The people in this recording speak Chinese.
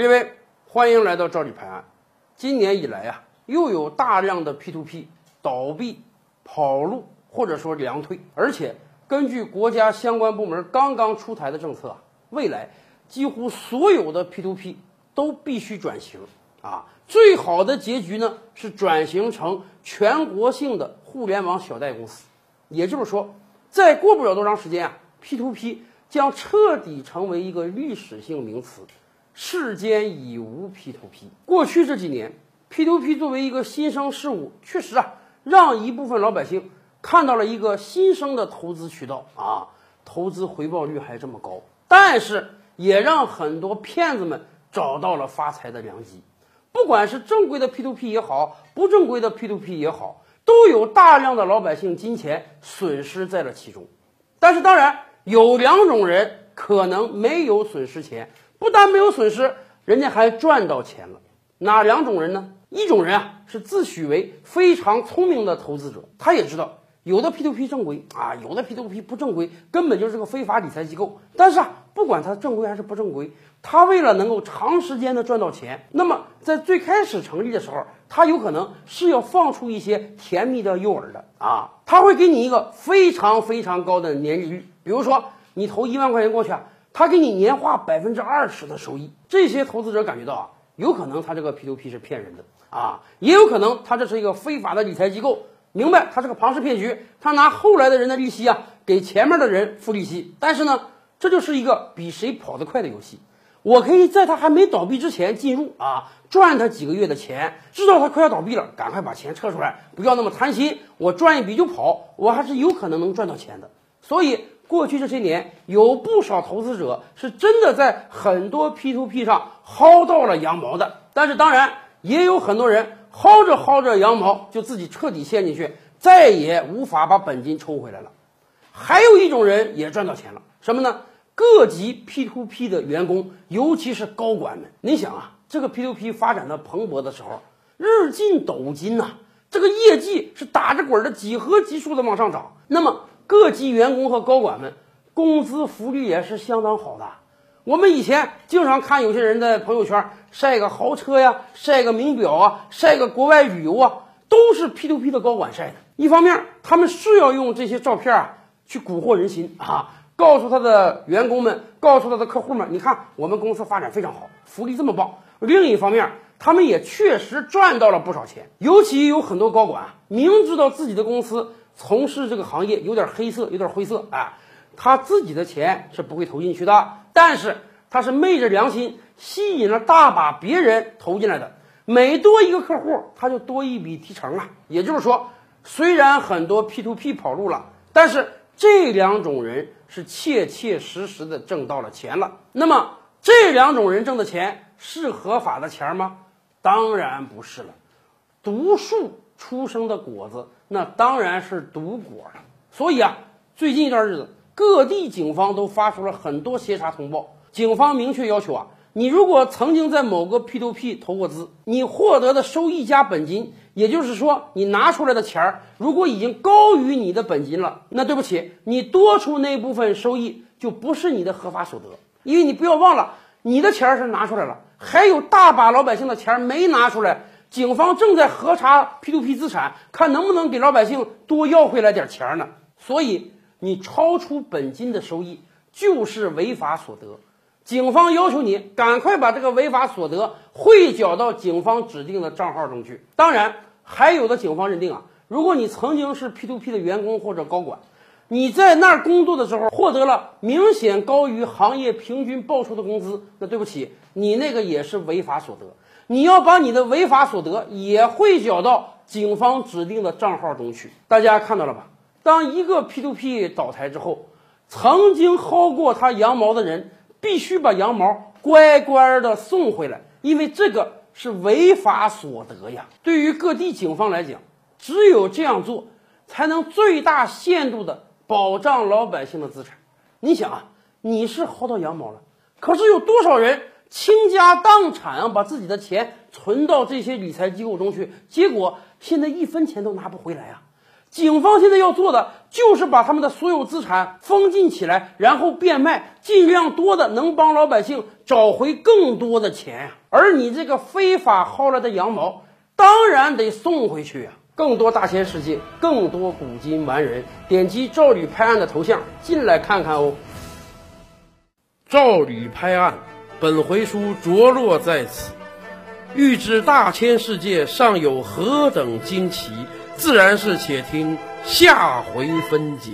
列位，欢迎来到赵理拍案。今年以来啊，又有大量的 P2P 倒闭、跑路或者说凉退，而且根据国家相关部门刚刚出台的政策啊，未来几乎所有的 P2P 都必须转型啊。最好的结局呢是转型成全国性的互联网小贷公司，也就是说，再过不了多长时间啊，P2P 将彻底成为一个历史性名词。世间已无 P2P。过去这几年，P2P 作为一个新生事物，确实啊，让一部分老百姓看到了一个新生的投资渠道啊，投资回报率还这么高。但是，也让很多骗子们找到了发财的良机。不管是正规的 P2P 也好，不正规的 P2P 也好，都有大量的老百姓金钱损失在了其中。但是，当然有两种人可能没有损失钱。不但没有损失，人家还赚到钱了。哪两种人呢？一种人啊，是自诩为非常聪明的投资者，他也知道有的 P2P 正规啊，有的 P2P 不正规，根本就是个非法理财机构。但是啊，不管它正规还是不正规，他为了能够长时间的赚到钱，那么在最开始成立的时候，他有可能是要放出一些甜蜜的诱饵的啊，他会给你一个非常非常高的年利率，比如说你投一万块钱过去啊。他给你年化百分之二十的收益，这些投资者感觉到啊，有可能他这个 P2P 是骗人的啊，也有可能他这是一个非法的理财机构，明白他是个庞氏骗局，他拿后来的人的利息啊给前面的人付利息，但是呢，这就是一个比谁跑得快的游戏，我可以在他还没倒闭之前进入啊，赚他几个月的钱，知道他快要倒闭了，赶快把钱撤出来，不要那么贪心，我赚一笔就跑，我还是有可能能赚到钱的，所以。过去这些年，有不少投资者是真的在很多 P2P 上薅到了羊毛的，但是当然也有很多人薅着薅着羊毛就自己彻底陷进去，再也无法把本金抽回来了。还有一种人也赚到钱了，什么呢？各级 P2P 的员工，尤其是高管们。你想啊，这个 P2P 发展的蓬勃的时候，日进斗金呐，这个业绩是打着滚的几何级数的往上涨，那么。各级员工和高管们工资福利也是相当好的。我们以前经常看有些人在朋友圈晒个豪车呀，晒个名表啊，晒个国外旅游啊，都是 P to P 的高管晒的。一方面，他们是要用这些照片啊去蛊惑人心啊，告诉他的员工们，告诉他的客户们，你看我们公司发展非常好，福利这么棒。另一方面，他们也确实赚到了不少钱。尤其有很多高管明知道自己的公司。从事这个行业有点黑色，有点灰色啊，他自己的钱是不会投进去的，但是他是昧着良心吸引了大把别人投进来的，每多一个客户，他就多一笔提成啊。也就是说，虽然很多 P to P 跑路了，但是这两种人是切切实实的挣到了钱了。那么这两种人挣的钱是合法的钱吗？当然不是了，毒树出生的果子。那当然是毒果了。所以啊，最近一段日子，各地警方都发出了很多协查通报。警方明确要求啊，你如果曾经在某个 P2P 投过资，你获得的收益加本金，也就是说，你拿出来的钱儿如果已经高于你的本金了，那对不起，你多出那部分收益就不是你的合法所得。因为你不要忘了，你的钱儿是拿出来了，还有大把老百姓的钱没拿出来。警方正在核查 P2P 资产，看能不能给老百姓多要回来点钱呢。所以你超出本金的收益就是违法所得，警方要求你赶快把这个违法所得汇缴到警方指定的账号中去。当然，还有的警方认定啊，如果你曾经是 P2P 的员工或者高管，你在那儿工作的时候获得了明显高于行业平均报酬的工资，那对不起，你那个也是违法所得。你要把你的违法所得也汇缴到警方指定的账号中去。大家看到了吧？当一个 P2P 倒台之后，曾经薅过他羊毛的人必须把羊毛乖乖的送回来，因为这个是违法所得呀。对于各地警方来讲，只有这样做，才能最大限度的保障老百姓的资产。你想啊，你是薅到羊毛了，可是有多少人？倾家荡产啊把自己的钱存到这些理财机构中去，结果现在一分钱都拿不回来啊！警方现在要做的就是把他们的所有资产封禁起来，然后变卖，尽量多的能帮老百姓找回更多的钱呀。而你这个非法薅来的羊毛，当然得送回去呀。更多大千世界，更多古今完人，点击赵吕拍案的头像进来看看哦。赵吕拍案，本回书着落在此。欲知大千世界尚有何等惊奇？自然是且听下回分解。